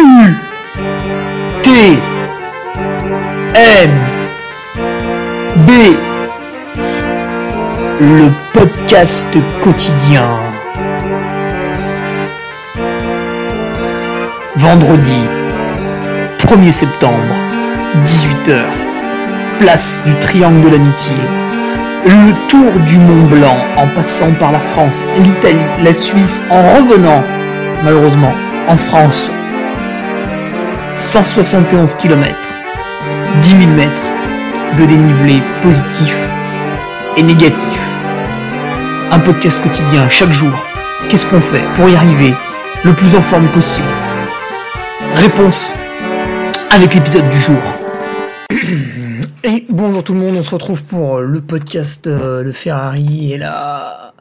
U T M B Le podcast quotidien. Vendredi 1er septembre, 18h. Place du Triangle de l'Amitié. Le tour du Mont Blanc en passant par la France, l'Italie, la Suisse, en revenant, malheureusement, en France. 171 km, 10 000 mètres de dénivelé positif et négatif. Un podcast quotidien chaque jour. Qu'est-ce qu'on fait pour y arriver le plus en forme possible? Réponse avec l'épisode du jour. Et bonjour tout le monde, on se retrouve pour le podcast euh, de Ferrari et là...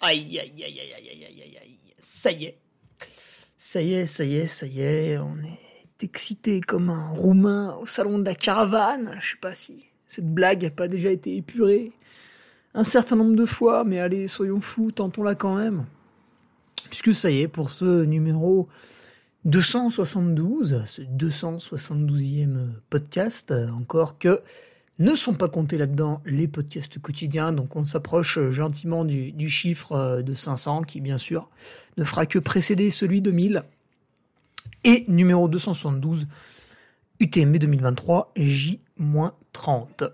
Aïe aïe aïe aïe aïe aïe aïe aïe ça y est. Ça y est, ça y est, ça y est, on est excité comme un roumain au salon de la caravane. Je sais pas si cette blague n'a pas déjà été épurée un certain nombre de fois, mais allez, soyons fous, tentons-la quand même. Puisque ça y est, pour ce numéro 272, ce 272e podcast, encore que ne sont pas comptés là-dedans les podcasts quotidiens, donc on s'approche gentiment du, chiffre de 500, qui bien sûr ne fera que précéder celui de 1000. Et numéro 272, UTMB 2023, J-30.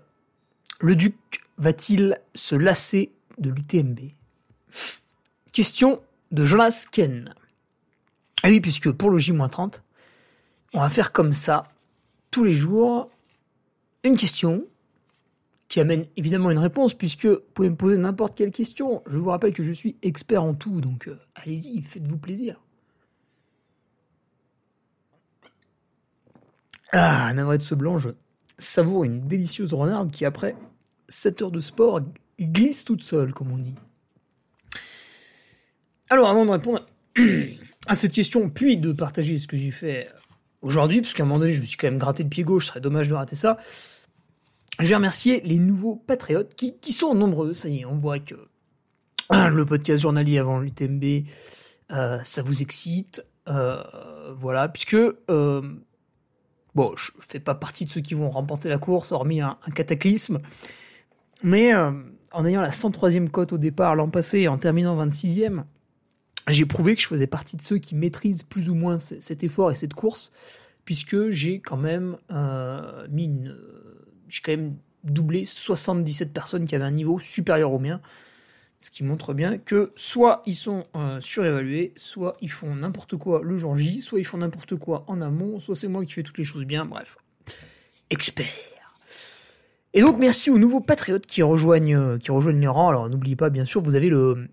Le Duc va-t-il se lasser de l'UTMB Question de Jonas Ken. Ah oui, puisque pour le J-30, on va faire comme ça, tous les jours, une question qui amène évidemment une réponse, puisque vous pouvez me poser n'importe quelle question. Je vous rappelle que je suis expert en tout, donc euh, allez-y, faites-vous plaisir. Ah, navré de ce blanc, je savoure une délicieuse renarde qui, après 7 heures de sport, glisse toute seule, comme on dit. Alors, avant de répondre à cette question, puis de partager ce que j'ai fait aujourd'hui, parce qu'à un moment donné, je me suis quand même gratté le pied gauche, ce serait dommage de rater ça. Je vais remercier les nouveaux patriotes qui, sont nombreux. Ça y est, on voit que le podcast journalier avant l'UTMB, euh, ça vous excite. Euh, voilà, puisque euh, bon, je fais pas partie de ceux qui vont remporter la course, hormis un, un cataclysme. Mais euh, en ayant la 103e cote au départ l'an passé et en terminant 26e, j'ai prouvé que je faisais partie de ceux qui maîtrisent plus ou moins cet effort et cette course, puisque j'ai quand même mis une, j'ai quand même doublé 77 personnes qui avaient un niveau supérieur au mien, ce qui montre bien que soit ils sont euh, surévalués, soit ils font n'importe quoi le jour J, soit ils font n'importe quoi en amont, soit c'est moi qui fais toutes les choses bien, bref. Expert. Et donc merci aux nouveaux patriotes qui rejoignent, qui rejoignent les rangs. Alors n'oubliez pas, bien sûr, vous avez le,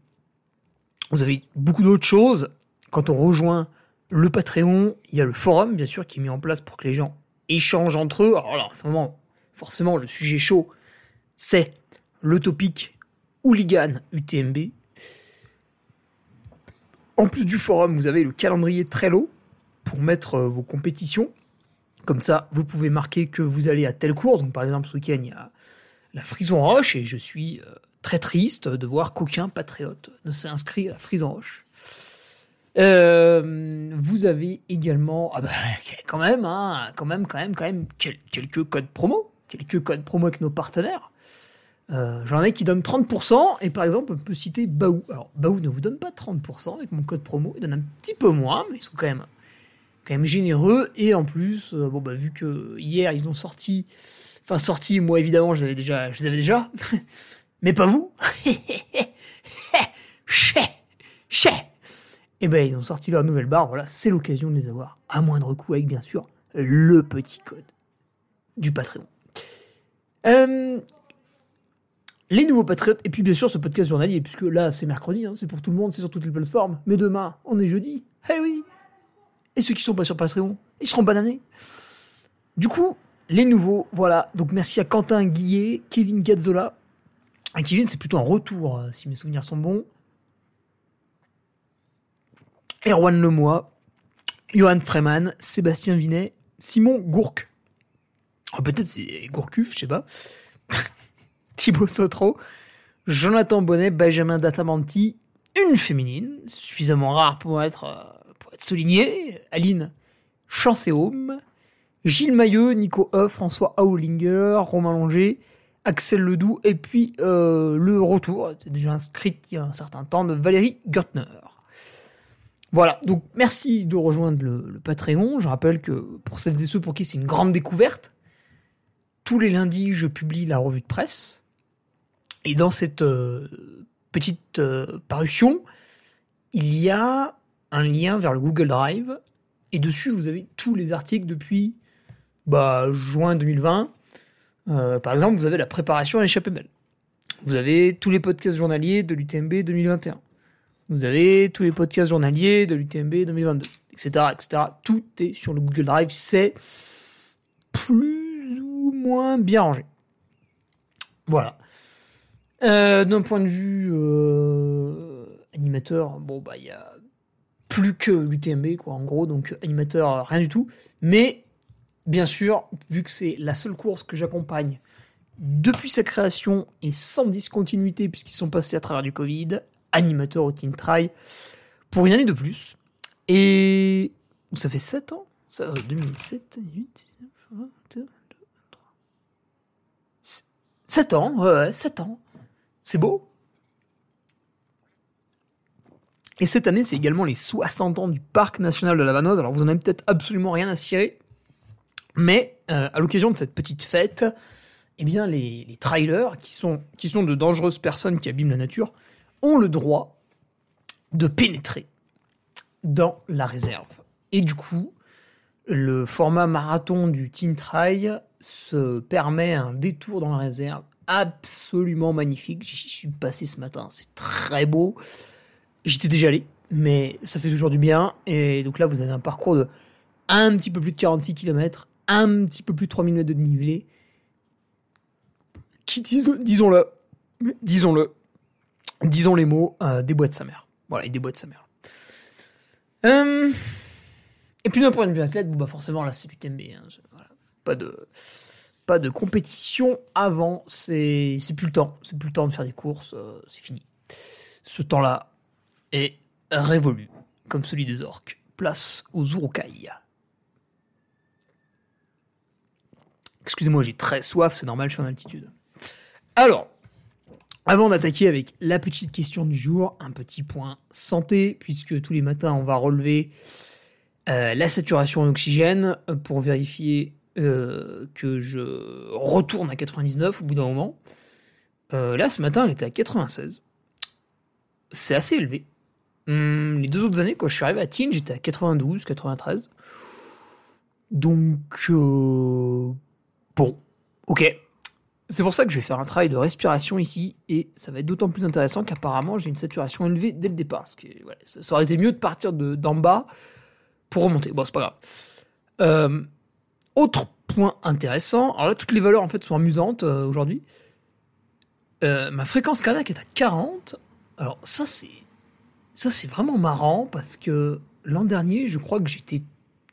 vous avez beaucoup d'autres choses. Quand on rejoint le Patreon, il y a le forum, bien sûr, qui est mis en place pour que les gens échangent entre eux. Alors là, en ce moment, forcément, le sujet chaud, c'est le topic hooligan UTMB. En plus du forum, vous avez le calendrier Trello pour mettre vos compétitions. Comme ça, vous pouvez marquer que vous allez à telle course. Donc, par exemple, ce week-end, il y a la Frison Roche et je suis très triste de voir qu'aucun patriote ne s'est inscrit à la Frison Roche. Euh, vous avez également, ah bah, quand même, hein, quand même, quand même, quand même, quelques codes promo, quelques codes promo avec nos partenaires. Euh, J'en ai qui donnent 30%, et par exemple, on peut citer Baou. Alors, Baou ne vous donne pas 30% avec mon code promo, il donne un petit peu moins, mais ils sont quand même, quand même généreux, et en plus, euh, bon, bah, vu que hier, ils ont sorti, enfin, sorti, moi évidemment, je les avais déjà, je les avais déjà, mais pas vous. Et ben, ils ont sorti leur nouvelle barre, voilà, c'est l'occasion de les avoir à moindre coût avec, bien sûr, le petit code du Patreon. Euh, les nouveaux patriotes, et puis bien sûr ce podcast journalier, puisque là c'est mercredi, hein, c'est pour tout le monde, c'est sur toutes les plateformes, mais demain on est jeudi, eh oui. Et ceux qui sont pas sur Patreon, ils seront bananés. Du coup, les nouveaux, voilà, donc merci à Quentin Guillet, Kevin Gazzola, et Kevin c'est plutôt un retour, euh, si mes souvenirs sont bons, Erwan Lemoy, Johan Freeman, Sébastien Vinet, Simon Gourc. Oh, Peut-être c'est Gourcuff, je sais pas. Thibaut Sotro, Jonathan Bonnet, Benjamin Datamanti, une féminine, suffisamment rare pour être, euh, pour être souligné. Aline Chanceaume, Gilles Mailleux, Nico Huff, François Aulinger, Romain Langer, Axel Ledoux, et puis euh, le retour, c'est déjà inscrit il y a un certain temps, de Valérie Gertner. Voilà, donc merci de rejoindre le, Patreon. Je rappelle que pour celles et ceux pour qui c'est une grande découverte, tous les lundis, je publie la revue de presse. Et dans cette euh, petite euh, parution, il y a un lien vers le Google Drive. Et dessus, vous avez tous les articles depuis bah, juin 2020. Euh, par exemple, vous avez la préparation à l'échappée. Vous avez tous les podcasts journaliers de l'UTMB 2021. Vous avez tous les podcasts journaliers de l'UTMB 2022, etc., etc. Tout est sur le Google Drive. C'est plus moins bien rangé. Voilà. Euh, d'un point de vue euh, animateur, bon bah il y a plus que l'UTMB quoi en gros, donc animateur rien du tout. Mais bien sûr, vu que c'est la seule course que j'accompagne depuis sa création et sans discontinuité puisqu'ils sont passés à travers du Covid, animateur au Team Try, pour une année de plus. Et ça fait 7 ans ça, 2007, 8, 19, 2, 3. 7 ans, ouais, 7 ans. C'est beau. Et cette année, c'est également les 60 ans du Parc National de la Vanoise. Alors vous en avez peut-être absolument rien à cirer. Mais euh, à l'occasion de cette petite fête, eh bien, les, trailers, qui sont, qui sont de dangereuses personnes qui abîment la nature, ont le droit de pénétrer dans la réserve. Et du coup, le format marathon du Teen Trail se permet un détour dans la réserve absolument magnifique. J'y suis passé ce matin, c'est très beau. J'étais déjà allé, mais ça fait toujours du bien. Et donc là, vous avez un parcours de un petit peu plus de 46 km un petit peu plus de 3000 mètres de dénivelé, qui, disons-le, disons-le, disons les mots, euh, des boîtes sa mère. Voilà, il déboîte sa mère. Euh, et puis d'un point de vue athlète, bah forcément là c'est l'UTMB. Hein, pas de pas de compétition avant, c'est plus le temps, c'est plus le temps de faire des courses, euh, c'est fini. Ce temps-là est révolu, comme celui des orques. Place aux urukai. Excusez-moi, j'ai très soif, c'est normal, je suis en altitude. Alors, avant d'attaquer avec la petite question du jour, un petit point santé, puisque tous les matins on va relever euh, la saturation en oxygène pour vérifier euh, que je retourne à 99 au bout d'un moment. Euh, là, ce matin, elle était à 96. C'est assez élevé. Hum, les deux autres années, quand je suis arrivé à Tignes, j'étais à 92, 93. Donc, Bon, ok. C'est pour ça que je vais faire un travail de respiration ici, et ça va être d'autant plus intéressant qu'apparemment j'ai une saturation élevée dès le départ. Parce que, ça aurait été mieux de partir d'en bas pour remonter. Bon, c'est pas grave. Euh, autre point intéressant, alors là toutes les valeurs en fait sont amusantes euh, aujourd'hui. Euh, ma fréquence cardiaque est à 40. Alors ça c'est ça c'est vraiment marrant parce que l'an dernier je crois que j'étais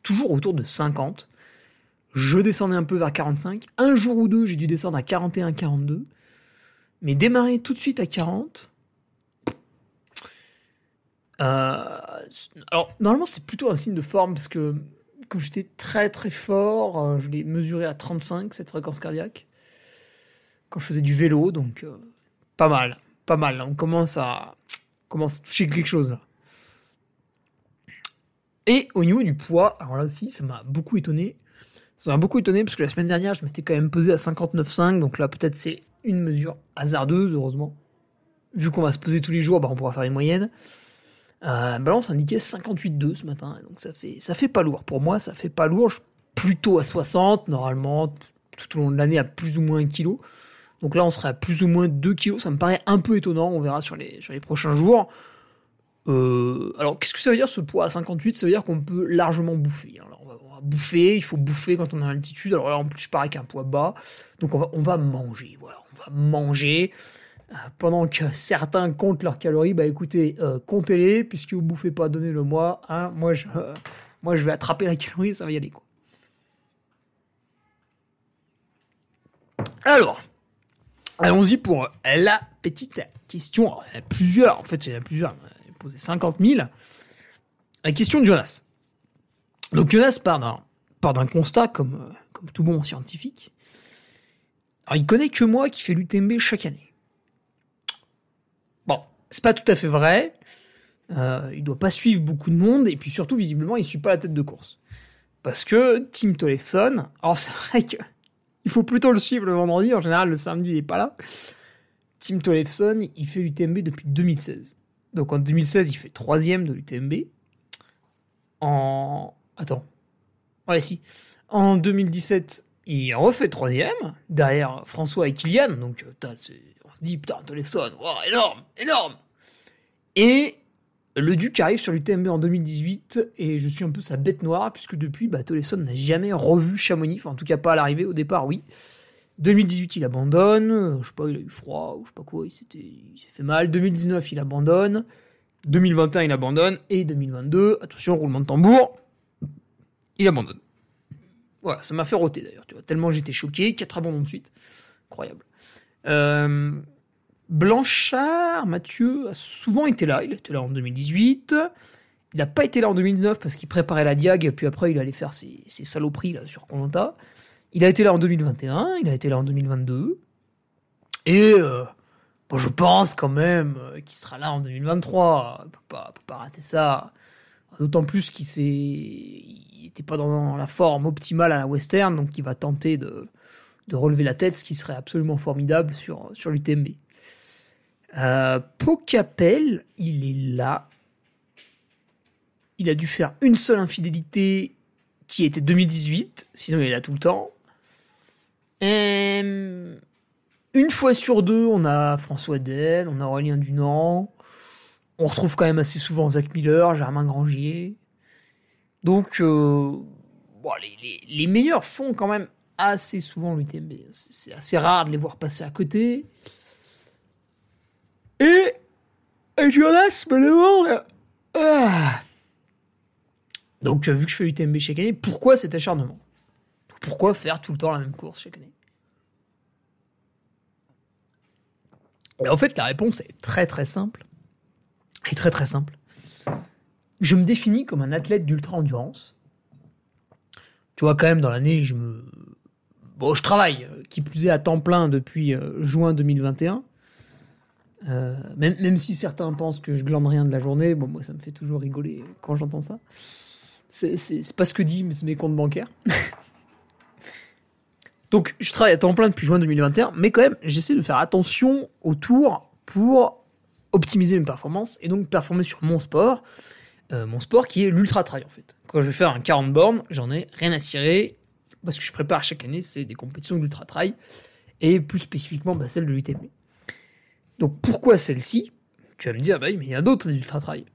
toujours autour de 50 je descendais un peu vers 45. Un jour ou deux, j'ai dû descendre à 41, 42. Mais démarrer tout de suite à 40. Euh, alors, normalement, c'est plutôt un signe de forme parce que quand j'étais très très fort, euh, je l'ai mesuré à 35, cette fréquence cardiaque. Quand je faisais du vélo, donc euh, pas mal, pas mal. On commence à, commence toucher quelque chose là. Et au niveau du poids, alors là aussi, ça m'a beaucoup étonné. Ça m'a beaucoup étonné parce que la semaine dernière, je m'étais quand même pesé à 59,5. Donc là, peut-être c'est une mesure hasardeuse, heureusement. Vu qu'on va se peser tous les jours, bah, on pourra faire une moyenne. Euh, balance indiquait 58,2 ce matin. Donc ça fait, ça fait pas lourd. Pour moi, ça fait pas lourd. Je plutôt à 60, normalement, tout au long de l'année, à plus ou moins 1 kg. Donc là, on serait à plus ou moins 2 kg. Ça me paraît un peu étonnant. On verra sur les, sur les prochains jours. Euh, alors, qu'est-ce que ça veut dire ce poids à 58 Ça veut dire qu'on peut largement bouffer. Alors, bouffer, il faut bouffer quand on est en altitude. Alors là, en plus, je pars avec un poids bas. Donc on va, on va manger, voilà, on va manger. Pendant que certains comptent leurs calories, bah écoutez, euh, comptez-les, puisque vous bouffez pas, donnez-le moi. Hein. moi, je, moi, je vais attraper la calorie, ça va y aller. Quoi. Alors, allons-y pour la petite question. il y en a plusieurs, en fait, il y en a plusieurs. A posé 50 000. La question de Jonas. Donc Jonas part d'un, part d'un constat comme, euh, comme tout bon scientifique. Il connaît que moi qui fais l'UTMB chaque année. C'est pas tout à fait vrai. Euh, il doit pas suivre beaucoup de monde et puis surtout visiblement il suit pas la tête de course. Parce que Tim Tollefson, alors c'est vrai que il faut plutôt le suivre le vendredi, en général le samedi il est pas là. Tim Tollefson, il fait l'UTMB depuis 2016. Donc en 2016, il fait troisième de l'UTMB. En... Attends. Ouais, si. En 2017, il refait troisième, derrière François et Kylian. Donc on se dit, putain, Tollefson, énorme, énorme Et le Duc arrive sur l'UTMB en 2018 et je suis un peu sa bête noire puisque depuis, bah, n'a jamais revu Chamonix, enfin, en tout cas pas à l'arrivée, au départ oui. 2018 il abandonne, je sais pas, il a eu froid ou je sais pas quoi, il s'est fait mal. 2019 il abandonne, 2021 il abandonne et 2022, attention roulement de tambour, il abandonne. Voilà, ça m'a fait roter d'ailleurs, tu vois, tellement j'étais choqué, 4 abandons de suite, incroyable. Euh, Blanchard, Mathieu, a souvent été là. Il était là en 2018. Il n'a pas été là en 2019 parce qu'il préparait la Diag, puis après il allait faire ses, saloperies là, sur Colanta. Il a été là en 2021, il a été là en 2022. Et euh, bon, je pense quand même euh, qu'il sera là en 2023. Il ne peut pas, rater ça. D'autant plus qu'il n'était pas dans la forme optimale à la western, donc il va tenter de, relever la tête, ce qui serait absolument formidable sur, sur l'UTMB. Euh, Pocapel, il est là. Il a dû faire une seule infidélité qui était 2018, sinon il est là tout le temps. Euh, une fois sur deux, on a François Den, on a Aurélien Dunant. On retrouve quand même assez souvent Zach Miller, Germain Grangier. Donc, euh, les, meilleurs font quand même assez souvent l'UTMB. C'est assez rare de les voir passer à côté. Et, Jonas me demande. Ah. Donc, vu que je fais UTMB chaque année, pourquoi cet acharnement? Pourquoi faire tout le temps la même course chaque année? En fait, la réponse est très très simple. Et très très simple. Je me définis comme un athlète d'ultra-endurance. Tu vois, quand même, dans l'année, je me. Bon, je travaille, qui plus est à temps plein depuis euh, juin 2021. Euh, même, si certains pensent que je glande rien de la journée, bon, moi ça me fait toujours rigoler quand j'entends ça. C'est pas ce que c'est mes comptes bancaires. Donc je travaille à temps plein depuis juin 2021, mais quand même j'essaie de faire attention autour pour optimiser mes performances et donc performer sur mon sport. Euh, mon sport qui est l'ultra trail en fait. Quand je vais faire un 40 bornes, j'en ai rien à cirer parce que je prépare chaque année, c'est des compétitions d'ultra trail et plus spécifiquement bah, celle de l'UTMB. Donc pourquoi celle-ci? Tu vas me dire, bah mais il y a d'autres ultra trail.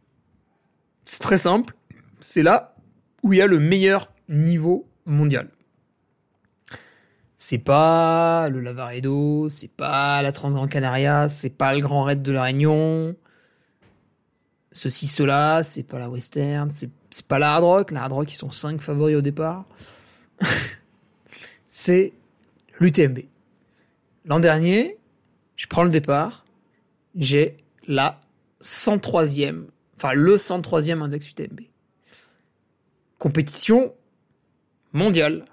C'est très simple, c'est là où il y a le meilleur niveau mondial. C'est pas le Lavaredo, c'est pas la Transgrande Canaria, c'est pas le Grand Raid de la Réunion. Ceci, cela, c'est pas la Western, c'est pas la Hard Rock. La Hard Rock, ils sont 5 favoris au départ. c'est l'UTMB. L'an dernier, je prends le départ, j'ai la 103e, enfin le 103e index UTMB. Compétition mondiale.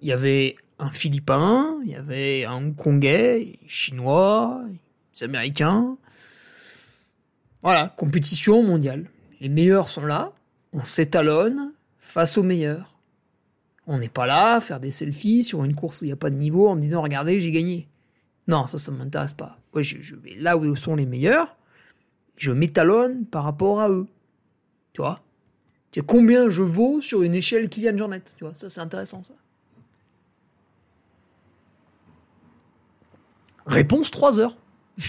Il y avait un Philippin, il y avait un Hongkongais, Chinois, des Américains. Voilà, compétition mondiale. Les meilleurs sont là, on s'étalonne face aux meilleurs. On n'est pas là à faire des selfies sur une course où il n'y a pas de niveau en disant regardez, j'ai gagné. Non, ça, ça ne m'intéresse pas. je, vais là où sont les meilleurs, je m'étalonne par rapport à eux. Tu vois? Tu combien je vaux sur une échelle Kylian Jornet Tu vois, ça c'est intéressant ça. Réponse 3 heures.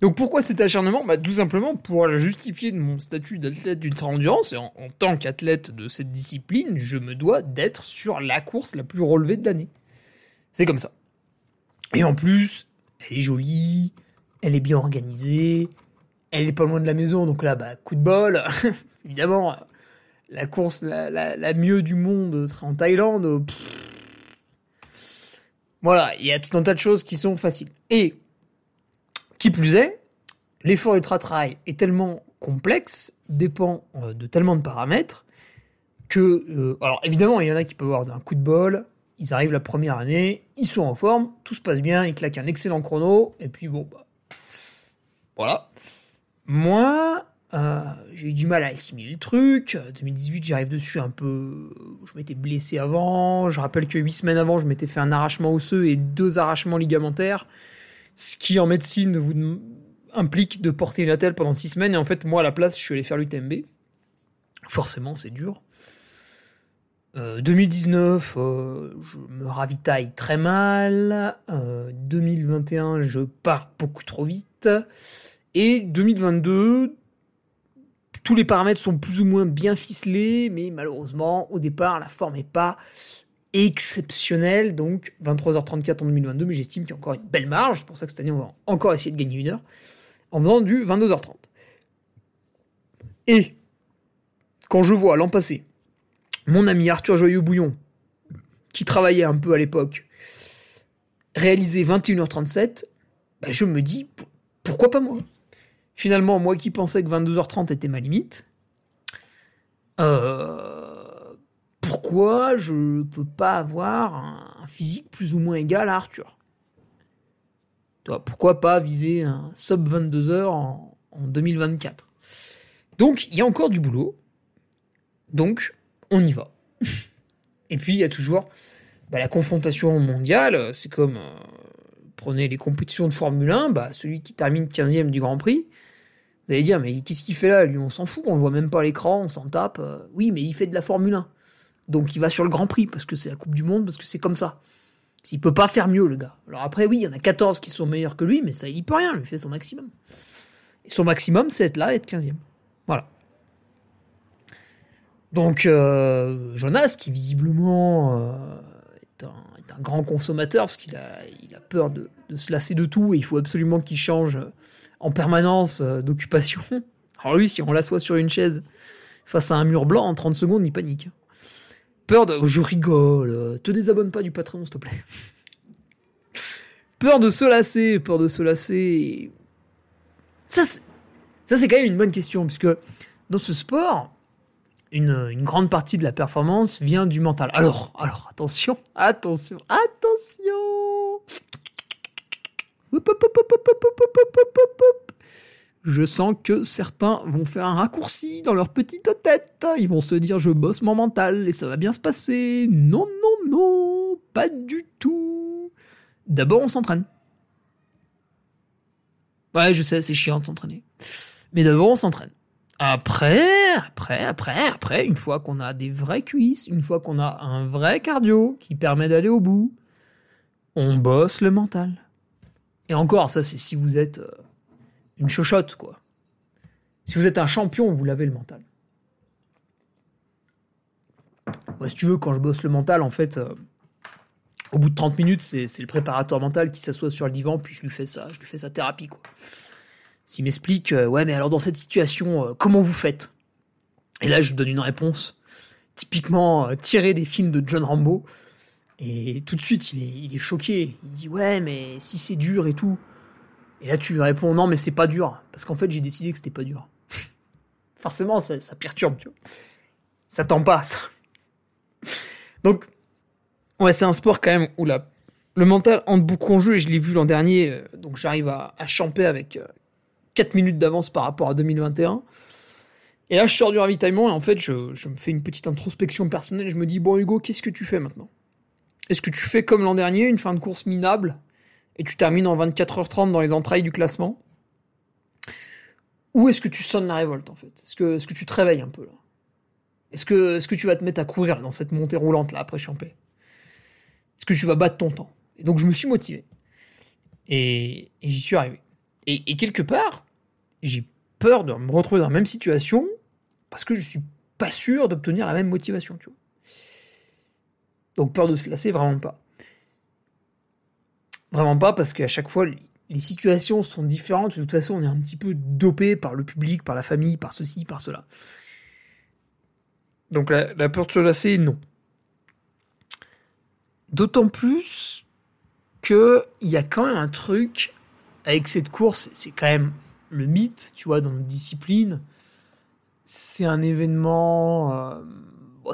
Donc pourquoi cet acharnement bah, Tout simplement pour justifier de mon statut d'athlète d'ultra-endurance, et en, tant qu'athlète de cette discipline, je me dois d'être sur la course la plus relevée de l'année. C'est comme ça. Et en plus, elle est jolie, elle est bien organisée, elle est pas loin de la maison, donc là, bah, coup de bol. Évidemment, la course la, mieux du monde sera en Thaïlande. Voilà, il y a tout un tas de choses qui sont faciles. Et, qui plus est, l'effort ultra-trail est tellement complexe, dépend euh, de tellement de paramètres, que, euh, alors évidemment, il y en a qui peuvent avoir un coup de bol, ils arrivent la première année, ils sont en forme, tout se passe bien, ils claquent un excellent chrono, et puis bon, bah, voilà. Moi, euh, j'ai eu du mal à assimiler le truc. 2018, j'arrive dessus un peu. Je m'étais blessé avant. Je rappelle que 8 semaines avant, je m'étais fait un arrachement osseux et deux arrachements ligamentaires. Ce qui, en médecine, vous implique de porter une attelle pendant 6 semaines. Et en fait, moi, à la place, je suis allé faire l'UTMB. Forcément, c'est dur. 2019, euh, euh, je me ravitaille très mal. 2021, je pars beaucoup trop vite. Et 2022, tous les paramètres sont plus ou moins bien ficelés, mais malheureusement, au départ, la forme n'est pas exceptionnelle. Donc 23h34 en 2022, mais j'estime qu'il y a encore une belle marge. C'est pour ça que cette année, on va encore essayer de gagner une heure en faisant du 22h30. Et quand je vois l'an passé mon ami Arthur Joyeux-Bouillon, qui travaillait un peu à l'époque, réaliser 21h37, bah, je me dis pourquoi pas moi? Finalement, moi qui pensais que 22h30 était ma limite, euh, pourquoi je ne peux pas avoir un, physique plus ou moins égal à Arthur? Pourquoi pas viser un sub 22h en, 2024 Donc, il y a encore du boulot. Donc, on y va. Et puis, il y a toujours bah, la confrontation mondiale. C'est comme, euh, prenez les compétitions de Formule 1, bah, celui qui termine 15e du Grand Prix, vous allez dire, mais qu'est-ce qu'il fait là? Lui, on s'en fout, on le voit même pas l'écran, on s'en tape. Euh, oui, mais il fait de la Formule 1. Donc il va sur le Grand Prix, parce que c'est la Coupe du Monde, parce que c'est comme ça. S'il peut pas faire mieux, le gars. Alors après, oui, il y en a 14 qui sont meilleurs que lui, mais ça, il peut rien, lui fait son maximum. Et son maximum, c'est être là, être 15e. Voilà. Donc, euh, Jonas, qui visiblement euh, est, un, grand consommateur, parce qu'il a, il peur de, de, se lasser de tout, et il faut absolument qu'il change en permanence euh, d'occupation. Alors lui, si on l'assoit sur une chaise face à un mur blanc, en 30 secondes, il panique. Peur de... Je rigole. Te désabonne pas du Patreon, s'il te plaît. peur de se lasser, peur de se lasser. Ça, c'est quand même une bonne question, puisque dans ce sport, une, une, grande partie de la performance vient du mental. Alors, alors, attention, attention, attention je sens que certains vont faire un raccourci dans leur petite tête. Ils vont se dire je bosse mon mental et ça va bien se passer. Non, non, non, pas du tout. D'abord on s'entraîne. Ouais, je sais, c'est chiant de s'entraîner. Mais d'abord on s'entraîne. Après, après, après, après, une fois qu'on a des vraies cuisses, une fois qu'on a un vrai cardio qui permet d'aller au bout, on bosse le mental. Et encore, ça, c'est si vous êtes euh, une chochotte, quoi. Si vous êtes un champion, vous l'avez le mental. Moi, si tu veux, quand je bosse le mental, en fait, euh, au bout de 30 minutes, c'est le préparateur mental qui s'assoit sur le divan, puis je lui fais ça, je lui fais sa thérapie, quoi. S'il m'explique, euh, ouais, mais alors dans cette situation, comment vous faites? Et là, je donne une réponse typiquement tirée des films de John Rambo. Et tout de suite, il est, choqué. Il dit Ouais, mais si c'est dur et tout. Et là, tu lui réponds Non, mais c'est pas dur. Parce qu'en fait, j'ai décidé que c'était pas dur. Forcément, ça, perturbe, tu vois. Ça tend pas, ça. Donc, ouais, c'est un sport quand même où le mental entre beaucoup en jeu. Et je l'ai vu l'an dernier. Euh, donc, j'arrive à, à champer avec 4 euh, minutes d'avance par rapport à 2021. Et là, je sors du ravitaillement et en fait, je me fais une petite introspection personnelle. Je me dis Bon, Hugo, qu'est-ce que tu fais maintenant? Est-ce que tu fais comme l'an dernier, une fin de course minable, et tu termines en 24h30 dans les entrailles du classement Ou est-ce que tu sonnes la révolte, en fait? Est-ce que, que tu te réveilles un peu, là? Est-ce que, tu vas te mettre à courir dans cette montée roulante, là, après Champé? Est-ce que tu vas battre ton temps? Et donc, je me suis motivé. Et, j'y suis arrivé. Et, quelque part, j'ai peur de me retrouver dans la même situation, parce que je suis pas sûr d'obtenir la même motivation. Donc peur de se lasser, vraiment pas. Vraiment pas, parce qu'à chaque fois, les situations sont différentes. De toute façon, on est un petit peu dopé par le public, par la famille, par ceci, par cela. Donc la, peur de se lasser, non. D'autant plus qu'il y a quand même un truc avec cette course, c'est quand même le mythe, tu vois, dans notre discipline. C'est un événement... Euh,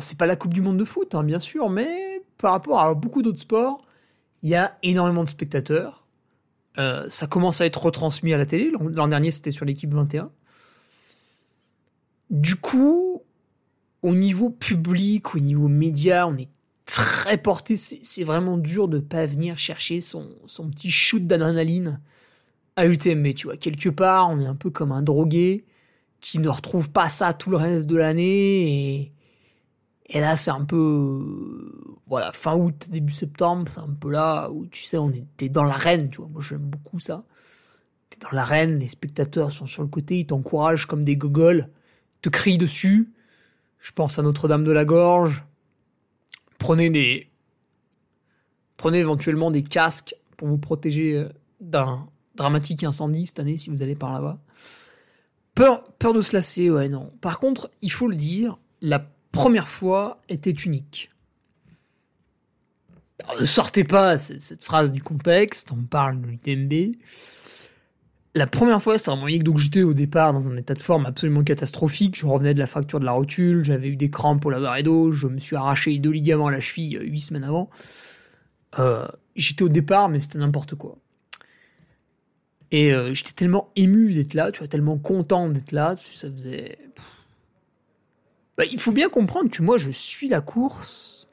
c'est pas la Coupe du Monde de foot, hein, bien sûr, mais par rapport à beaucoup d'autres sports, il y a énormément de spectateurs. Euh, ça commence à être retransmis à la télé. L'an dernier, c'était sur l'équipe 21. Du coup, au niveau public, au niveau média, on est très porté. C'est vraiment dur de pas venir chercher son, petit shoot d'adrénaline à UTMB, tu vois. Quelque part, on est un peu comme un drogué qui ne retrouve pas ça tout le reste de l'année et là, c'est un peu. Voilà, fin août, début septembre, c'est un peu là où tu sais, on était dans l'arène, tu vois. Moi, j'aime beaucoup ça. T'es dans l'arène, les spectateurs sont sur le côté, ils t'encouragent comme des gogoles, te crient dessus. Je pense à Notre-Dame de la Gorge. Prenez des. Prenez éventuellement des casques pour vous protéger euh, d'un dramatique incendie cette année si vous allez par là-bas. Peur, peur de se lasser, ouais, non. Par contre, il faut le dire, la première fois était unique. Sortez pas cette phrase du contexte, on parle de l'UTMB. La première fois, c'était vraiment unique. Donc, j'étais au départ dans un état de forme absolument catastrophique. Je revenais de la fracture de la rotule, j'avais eu des crampes au d'eau, je me suis arraché deux ligaments à la cheville euh, huit semaines avant. Euh, j'étais au départ, mais c'était n'importe quoi. Et euh, j'étais tellement ému d'être là, tu vois, tellement content d'être là, ça faisait. Bah, il faut bien comprendre que moi, je suis la course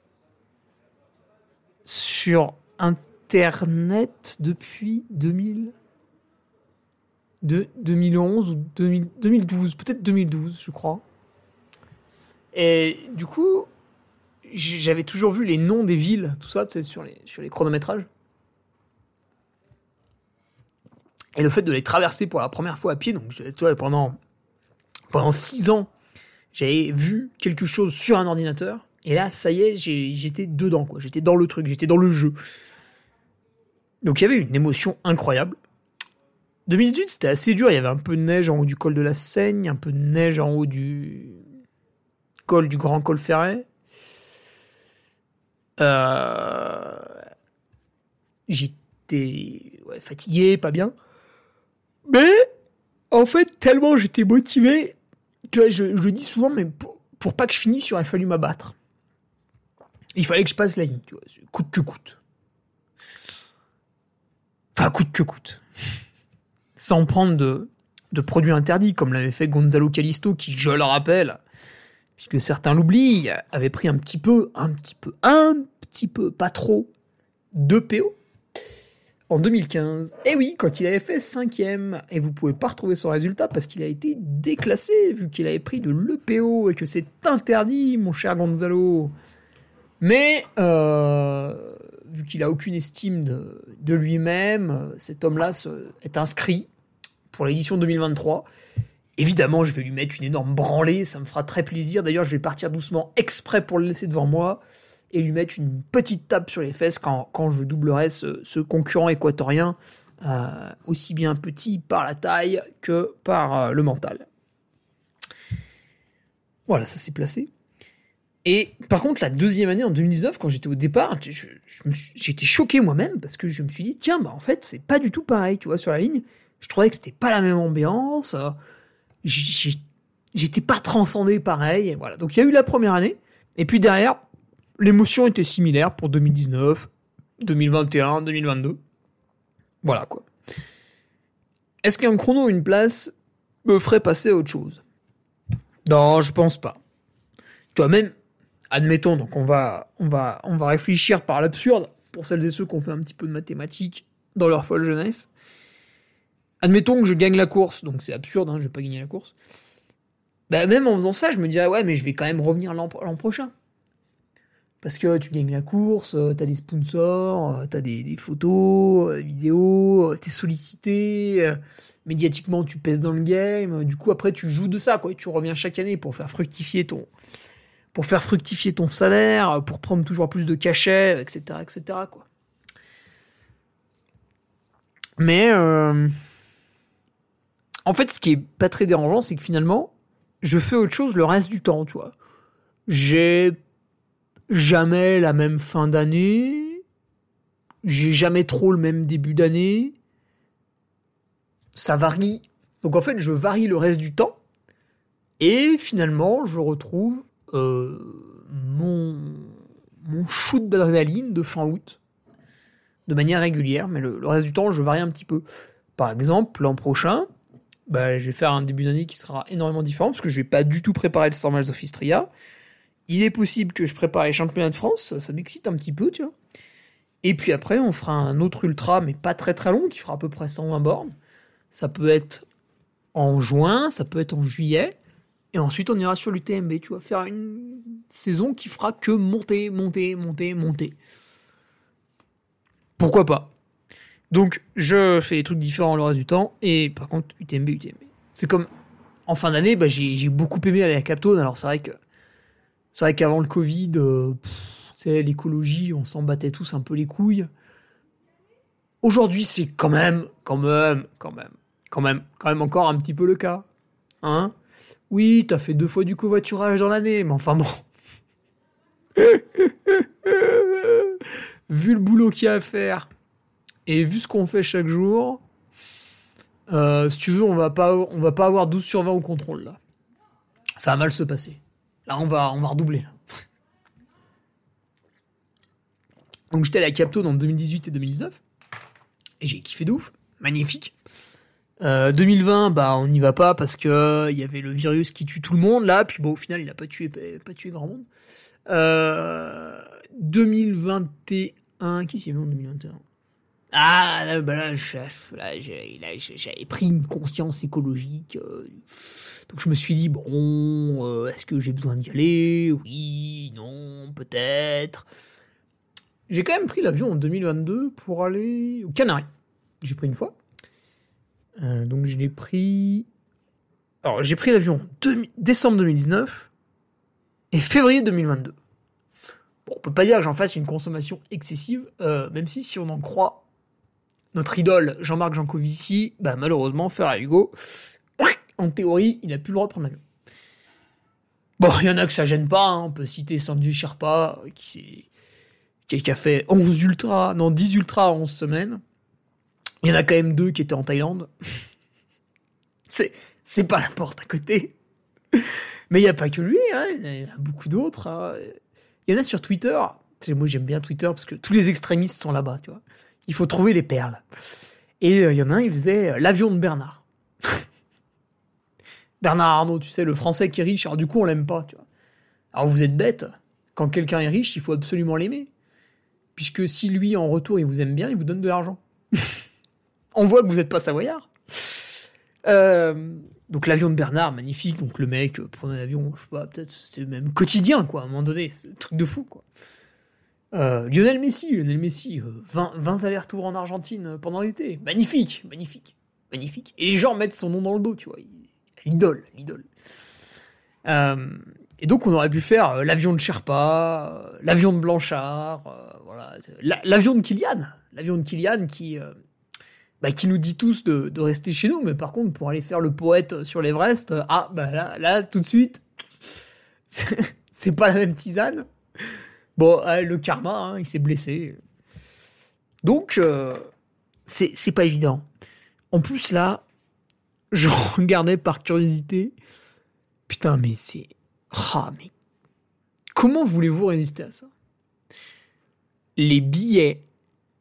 sur Internet depuis 2000. De 2011 ou 2012, peut-être 2012, je crois. Et du coup, j'avais toujours vu les noms des villes, tout ça, sur les, sur les chronométrages. Et le fait de les traverser pour la première fois à pied, donc tu vois, pendant, pendant six ans, j'avais vu quelque chose sur un ordinateur, et là, ça y est, j'étais dedans, quoi. J'étais dans le truc, j'étais dans le jeu. Donc il y avait une émotion incroyable. 2018, c'était assez dur. Il y avait un peu de neige en haut du col de la Seigne, un peu de neige en haut du col du Grand Col Ferret. Euh, j'étais fatigué, pas bien. Mais en fait, tellement j'étais motivé, tu vois, je, le dis souvent, mais pour, pas que je finisse, il aurait fallu m'abattre. Il fallait que je passe la ligne, tu vois, coûte que coûte. Enfin, coûte que coûte. Sans prendre de, produits interdits, comme l'avait fait Gonzalo Calisto, qui, je le rappelle, puisque certains l'oublient, avait pris un petit peu, un petit peu, un petit peu, pas trop, de PO en 2015. Et oui, quand il avait fait cinquième, et vous pouvez pas retrouver son résultat parce qu'il a été déclassé, vu qu'il avait pris de l'EPO et que c'est interdit, mon cher Gonzalo. Mais, euh, vu qu'il a aucune estime de, lui-même, cet homme-là est inscrit pour l'édition 2023. Évidemment, je vais lui mettre une énorme branlée, ça me fera très plaisir. D'ailleurs, je vais partir doucement exprès pour le laisser devant moi et lui mettre une petite tape sur les fesses quand, je doublerai ce, concurrent équatorien, euh, aussi bien petit par la taille que par euh, le mental. Voilà, ça s'est placé. Et par contre, la deuxième année, en 2019, quand j'étais au départ, j'étais choqué moi-même parce que je me suis dit, tiens, bah en fait, c'est pas du tout pareil, tu vois, sur la ligne. Je trouvais que c'était pas la même ambiance. J'étais pas transcendé pareil. Voilà. Donc il y a eu la première année. Et puis derrière, l'émotion était similaire pour 2019, 2021, 2022. Voilà quoi. Est-ce qu'un chrono ou une place me ferait passer à autre chose? Non, je pense pas. Toi-même, admettons, donc on va, réfléchir par l'absurde pour celles et ceux qui ont fait un petit peu de mathématiques dans leur folle jeunesse. Admettons que je gagne la course, donc c'est absurde, hein, je vais pas gagner la course. Bah, même en faisant ça, je me dirais, ouais, mais je vais quand même revenir l'an prochain. Parce que tu gagnes la course, euh, t'as des sponsors, euh, t'as des, des photos, des euh, vidéos, t'es sollicité, médiatiquement tu pèses dans le game, du coup après tu joues de ça, quoi, tu reviens chaque année pour faire fructifier ton, pour faire fructifier ton salaire, pour prendre toujours plus de cachets, etc., etc., quoi. Mais en fait, ce qui est pas très dérangeant, c'est que finalement, je fais autre chose le reste du temps, tu vois. J'ai jamais la même fin d'année. J'ai jamais trop le même début d'année. Ça varie. Donc en fait, je varie le reste du temps. Et finalement, je retrouve euh, mon, mon shoot d'adrénaline de fin août de manière régulière, mais le, reste du temps, je varie un petit peu. Par exemple, l'an prochain, bah, je vais faire un début d'année qui sera énormément différent parce que je vais pas du tout préparer le 100 miles of Istria. Il est possible que je prépare les championnats de France, ça, m'excite un petit peu, tu vois. Et puis après, on fera un autre ultra, mais pas très très long, qui fera à peu près 120 bornes. Ça peut être en juin, ça peut être en juillet. Et ensuite, on ira sur l'UTMB, tu vois, faire une saison qui fera que monter, monter, monter, monter. Pourquoi pas Donc, je fais des trucs différents le reste du temps. Et par contre, UTMB, UTMB. C'est comme en fin d'année, bah, j'ai beaucoup aimé aller à Captone. Alors, c'est vrai que c'est vrai qu'avant le Covid, euh, l'écologie, on s'en battait tous un peu les couilles. Aujourd'hui, c'est quand même, quand même, quand même, quand même, quand même encore un petit peu le cas. Hein Oui, t'as fait deux fois du covoiturage dans l'année, mais enfin bon. vu le boulot qu'il y a à faire et vu ce qu'on fait chaque jour, euh, si tu veux, on va pas, on va pas avoir 12 sur 20 au contrôle là. Ça va mal se passer. Là, on va, on va redoubler. Donc j'étais à la Captone en 2018 et 2019 et j'ai kiffé de ouf, magnifique. 2020, euh, bah on n'y va pas parce que il y avait le virus qui tue tout le monde là, puis bon au final il a pas tué pas tué grand monde. 2021, qui s'est vu en 2021 Ah bah là chef, là j'avais pris une conscience écologique, euh, donc je me suis dit bon, euh, est-ce que j'ai besoin d'y aller? Oui, non, peut-être. J'ai quand même pris l'avion en 2022 pour aller au Canaries. J'ai pris une fois. Euh, donc je l'ai pris. Alors j'ai pris l'avion décembre 2019 et février 2022. Bon, on peut pas dire que j'en fasse une consommation excessive, euh, même si si on en croit notre idole Jean-Marc Jancovici, bah malheureusement, faire à Hugo, en théorie, il a plus le droit de prendre l'avion. Bon, il y en a que ça gêne pas, hein. on peut citer Sanjay Sherpa, qui, qui a fait 11 ultras, non 10 ultras en 11 semaines. Il y en a quand même deux qui étaient en Thaïlande. c'est, pas la porte à côté. Mais il n'y a pas que lui, hein. il y en a beaucoup d'autres. Hein. Il y en a sur Twitter. moi j'aime bien Twitter parce que tous les extrémistes sont là-bas, tu vois. Il faut trouver les perles. Et euh, il y en a un, il faisait euh, l'avion de Bernard. Bernard Arnault, tu sais, le français qui est riche, alors du coup on l'aime pas, tu vois. Alors vous êtes bête, quand quelqu'un est riche, il faut absolument l'aimer. Puisque si lui, en retour, il vous aime bien, il vous donne de l'argent. on voit que vous n'êtes pas savoyard. Euh, donc l'avion de Bernard, magnifique. Donc le mec euh, prenait l'avion, je sais pas, peut-être c'est même quotidien, quoi, à un moment donné. C'est un truc de fou, quoi. Euh, Lionel Messi, Lionel Messi, 20, 20 allers-retours en Argentine pendant l'été. Magnifique, magnifique, magnifique. Et les gens mettent son nom dans le dos, tu vois. L'idole, l'idole. et donc on aurait pu faire l'avion de Sherpa, l'avion de Blanchard, voilà, l'avion de Kylian, l'avion de Kylian qui bah, qui nous dit tous de, rester chez nous, mais par contre, pour aller faire le poète sur l'Everest, euh, ah, bah là, tout de suite, c'est pas la même tisane. Bon, le karma, hein, il s'est blessé. Donc, euh, c'est pas évident. En plus, là, je regardais par curiosité. Putain, mais c'est. Ah, mais. Comment voulez-vous résister à ça? Les billets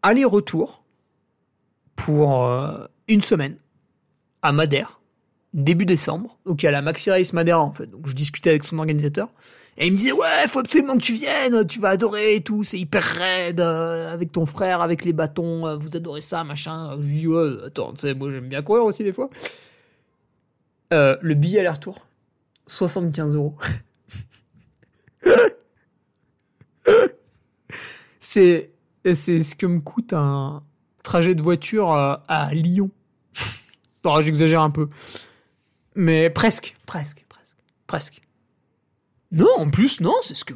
aller-retour pour euh, une semaine à Madère, début décembre. Donc il y a la Maxi Race Madère en fait. Donc je discutais avec son organisateur. Et il me disait ouais, faut absolument que tu viennes, tu vas adorer et tout, c'est hyper raide euh, avec ton frère, avec les bâtons, euh, vous adorez ça, machin. Je lui dis ouais, attends, tu sais, moi j'aime bien courir aussi des fois. le billet aller-retour, 75 euros. c'est c'est ce que me coûte un, trajet de voiture euh, à Lyon. bon, j'exagère un peu. Mais presque, presque, presque, presque. Non, en plus, non, c'est ce que.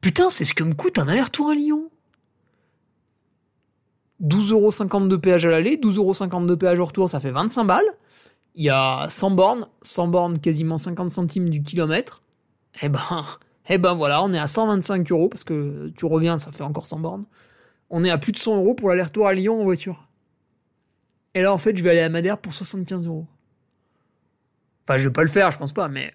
Putain, c'est ce que me coûte un aller-retour à Lyon. 12,50€ de péage à l'aller, 12,50€ de péage au retour, ça fait 25 balles. Il y a 100 bornes, 100 bornes quasiment 50 centimes du kilomètre. Eh ben, eh ben voilà, on est à 125 euros parce que tu reviens, ça fait encore 100 bornes on est à plus de 100 euros pour l'aller-retour à Lyon en voiture. Et là, en fait, je vais aller à Madère pour 75 euros. Enfin, je vais pas le faire, je pense pas, mais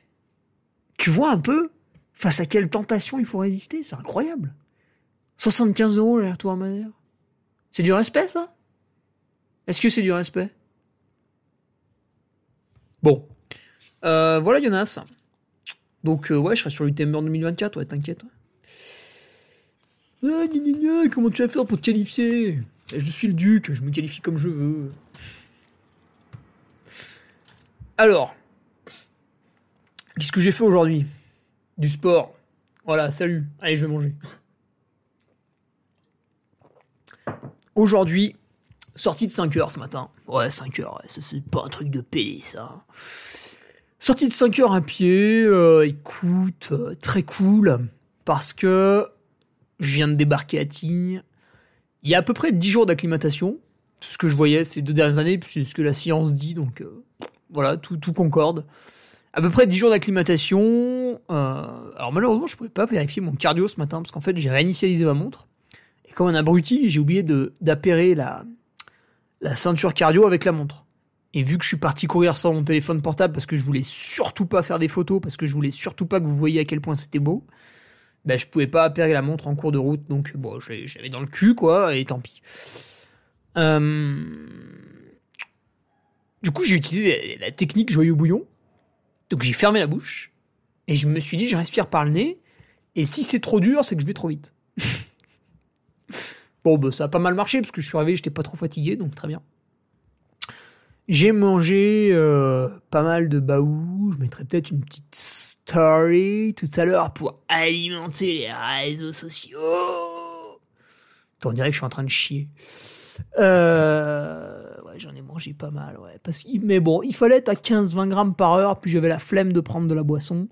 tu vois un peu Face à quelle tentation il faut résister C'est incroyable. 75 euros les retour à manière. C'est du respect, ça? Est-ce que c'est du respect? Bon. Euh, voilà, Jonas. Donc, euh, ouais, je serai sur l'UTMB en 2024, ouais, t'inquiète. Ah, comment tu vas faire pour te qualifier? Je suis le duc, je me qualifie comme je veux. Alors, qu'est-ce que j'ai fait aujourd'hui? Du sport. Voilà, salut. Allez, je vais manger. Aujourd'hui, sortie de 5 heures ce matin. Ouais, 5 heures, ça c'est pas un truc de PD ça. Sortie de 5 heures à pied, euh, écoute, euh, très cool, parce que je viens de débarquer à Tignes. Il y a à peu près 10 jours d'acclimatation. Ce que je voyais ces deux dernières années, c'est ce que la science dit, donc euh, voilà, tout, tout concorde. À peu près 10 jours d'acclimatation. alors malheureusement, je pouvais pas vérifier mon cardio ce matin, parce qu'en fait, j'ai réinitialisé ma montre. Et comme un abruti, j'ai oublié d'appairer la, la ceinture cardio avec la montre. Et vu que je suis parti courir sans mon téléphone portable parce que je voulais surtout pas faire des photos, parce que je voulais surtout pas que vous voyiez à quel point c'était beau, ben je pouvais pas appairer la montre en cours de route, donc bon, j'avais dans le cul, quoi, et tant pis. Euh, du coup, j'ai utilisé la technique joyeux bouillon. Donc j'ai fermé la bouche, et je me suis dit, je respire par le nez, et si c'est trop dur, c'est que je vais trop vite. bon, bah, ça a pas mal marché, parce que je suis arrivé, j'étais pas trop fatigué, donc très bien. J'ai mangé euh, pas mal de baou. Je mettrai peut-être une petite story tout à l'heure pour alimenter les réseaux sociaux. On dirait que je suis en train de chier. Euh, ouais, j'en ai mangé pas mal, ouais. Parce, mais bon, il fallait être à 15-20 grammes par heure, puis j'avais la flemme de prendre de la boisson.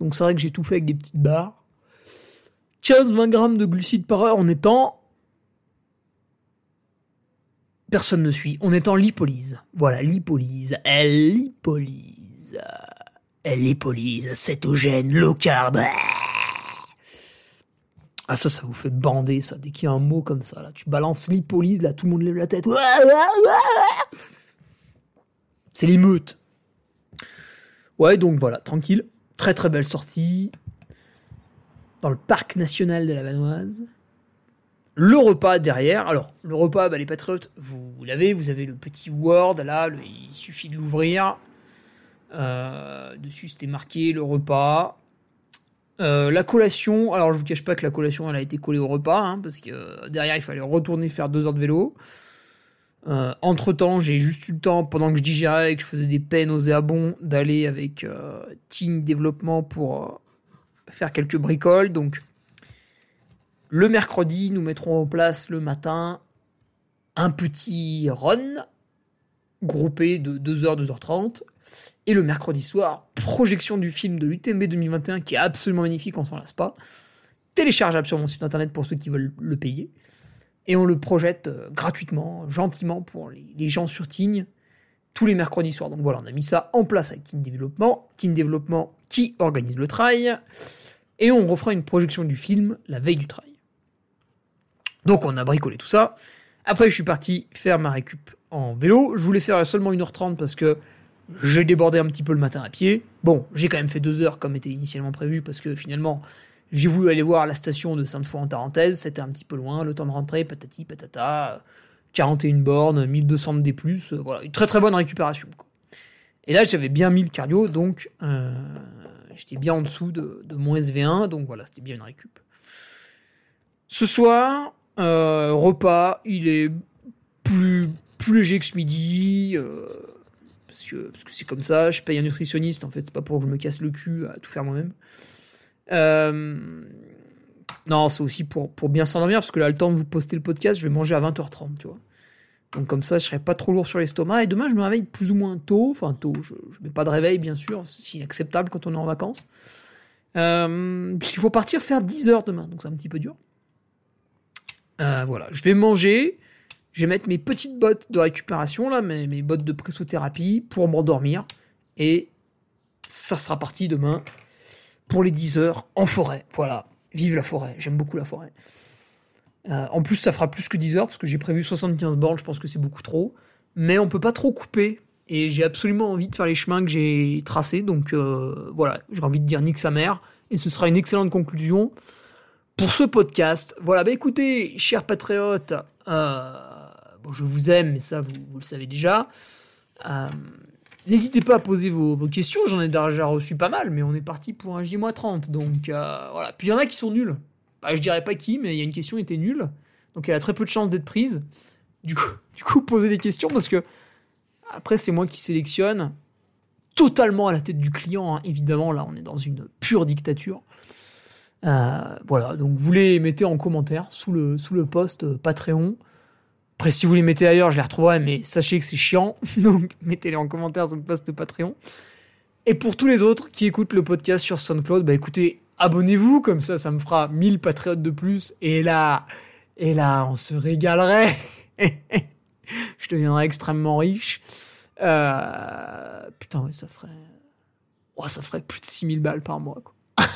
Donc c'est vrai que j'ai tout fait avec des petites barres. 15-20 grammes de glucides par heure en étant Personne ne suit. On est en lipolyse. Voilà, lipolyse. Elle lipolyse. Lipolyse. Cétogène, low carb. Ah ça, ça vous fait bander ça. Dès qu'il y a un mot comme ça, là, tu balances lipolyse, là, tout le monde lève la tête. C'est l'émeute. Ouais, donc voilà, tranquille. Très très belle sortie. Dans le parc national de la Vanoise le repas derrière. Alors, le repas, bah, les patriotes, vous, l'avez, vous avez le petit Word, là, il suffit de l'ouvrir. Euh, dessus, c'était marqué le repas. Euh, la collation, alors je vous cache pas que la collation, elle a été collée au repas, hein, parce que derrière, il fallait retourner faire deux heures de vélo. Euh, entre temps, j'ai juste eu le temps, pendant que je digérais et que je faisais des peines aux éabons, d'aller avec Team Développement pour faire quelques bricoles. Donc, le mercredi, nous mettrons en place le matin un petit run groupé de 2h, 2h30. Et le mercredi soir, projection du film de l'UTMB 2021 qui est absolument magnifique, on s'en lasse pas. Téléchargeable sur mon site internet pour ceux qui veulent le payer. Et on le projette euh, gratuitement, gentiment pour les, gens sur Tignes tous les mercredis soirs. Donc voilà, on a mis ça en place avec Team Développement. Team Développement qui organise le trail. Et on refera une projection du film la veille du trail. Donc on a bricolé tout ça. Après, je suis parti faire ma récup en vélo. Je voulais faire seulement 1h30 parce que j'ai débordé un petit peu le matin à pied. Bon, j'ai quand même fait 2 heures comme était initialement prévu parce que finalement, j'ai voulu aller voir la station de Sainte-Foy en Tarentaise. C'était un petit peu loin. Le temps de rentrer, patati patata. 41 bornes, 1200 de D+. Voilà, une très très bonne récupération. Et là, j'avais bien mis le cardio, donc euh, j'étais bien en dessous de, mon SV1. Donc voilà, c'était bien une récup. Ce soir, euh, repas, il est plus, plus léger que ce midi. Euh, parce que c'est comme ça. Je paye un nutritionniste, en fait. C'est pas pour que je me casse le cul à tout faire moi-même. Euh, non, c'est aussi pour, pour bien s'endormir. Parce que là, le temps de vous poster le podcast, je vais manger à 20h30, tu vois. Donc comme ça, je serai pas trop lourd sur l'estomac. Et demain, je me réveille plus ou moins tôt. Enfin, tôt, je ne mets pas de réveil, bien sûr. C'est inacceptable quand on est en vacances. puisqu'il faut partir faire 10 heures demain. Donc c'est un petit peu dur. Euh, voilà, je vais manger, je vais mettre mes petites bottes de récupération, là, mes, bottes de pressothérapie pour m'endormir. Et ça sera parti demain pour les 10 heures en forêt. Voilà, vive la forêt, j'aime beaucoup la forêt. Euh, en plus, ça fera plus que 10 heures parce que j'ai prévu 75 bornes, je pense que c'est beaucoup trop. Mais on peut pas trop couper. Et j'ai absolument envie de faire les chemins que j'ai tracés. Donc euh, voilà, j'ai envie de dire nique sa mère. Et ce sera une excellente conclusion pour ce podcast. Voilà, bah écoutez, chers patriotes, euh, je vous aime, mais ça, vous, le savez déjà. Euh, n'hésitez pas à poser vos, questions, j'en ai déjà reçu pas mal, mais on est parti pour un J-30, donc euh, voilà. Puis il y en a qui sont nuls. Bah, je dirais pas qui, mais il y a une question qui était nulle, donc elle a très peu de chances d'être prise. Du coup, du coup, posez les questions parce que après, c'est moi qui sélectionne totalement à la tête du client, hein. évidemment. Là, on est dans une pure dictature. Euh, voilà, donc vous les mettez en commentaire sous le, sous le post Patreon. Après, si vous les mettez ailleurs, je les retrouverai, mais sachez que c'est chiant. Donc, mettez-les en commentaire sur le post Patreon. Et pour tous les autres qui écoutent le podcast sur SoundCloud, bah écoutez, abonnez-vous, comme ça, ça me fera 1000 patriotes de plus. Et là, et là, on se régalerait. je deviendrai extrêmement riche. Euh, putain, ça ferait. Oh, ça ferait plus de 6000 balles par mois, quoi.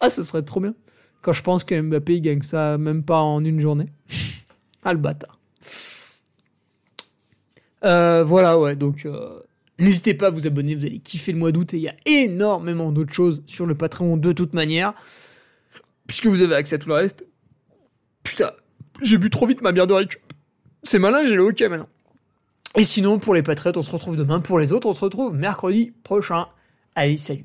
ah, ça serait trop bien. Quand je pense que Mbappé gagne ça même pas en une journée. Ah, le. Euh, voilà, ouais, donc. Euh, n'hésitez pas à vous abonner, vous allez kiffer le mois d'août et il y a énormément d'autres choses sur le Patreon de toute manière. Puisque vous avez accès à tout le reste. Putain, j'ai bu trop vite ma bière de récup. C'est malin, j'ai le hockey maintenant. Et sinon, pour les patriotes, on se retrouve demain. Pour les autres, on se retrouve mercredi prochain. Allez, salut.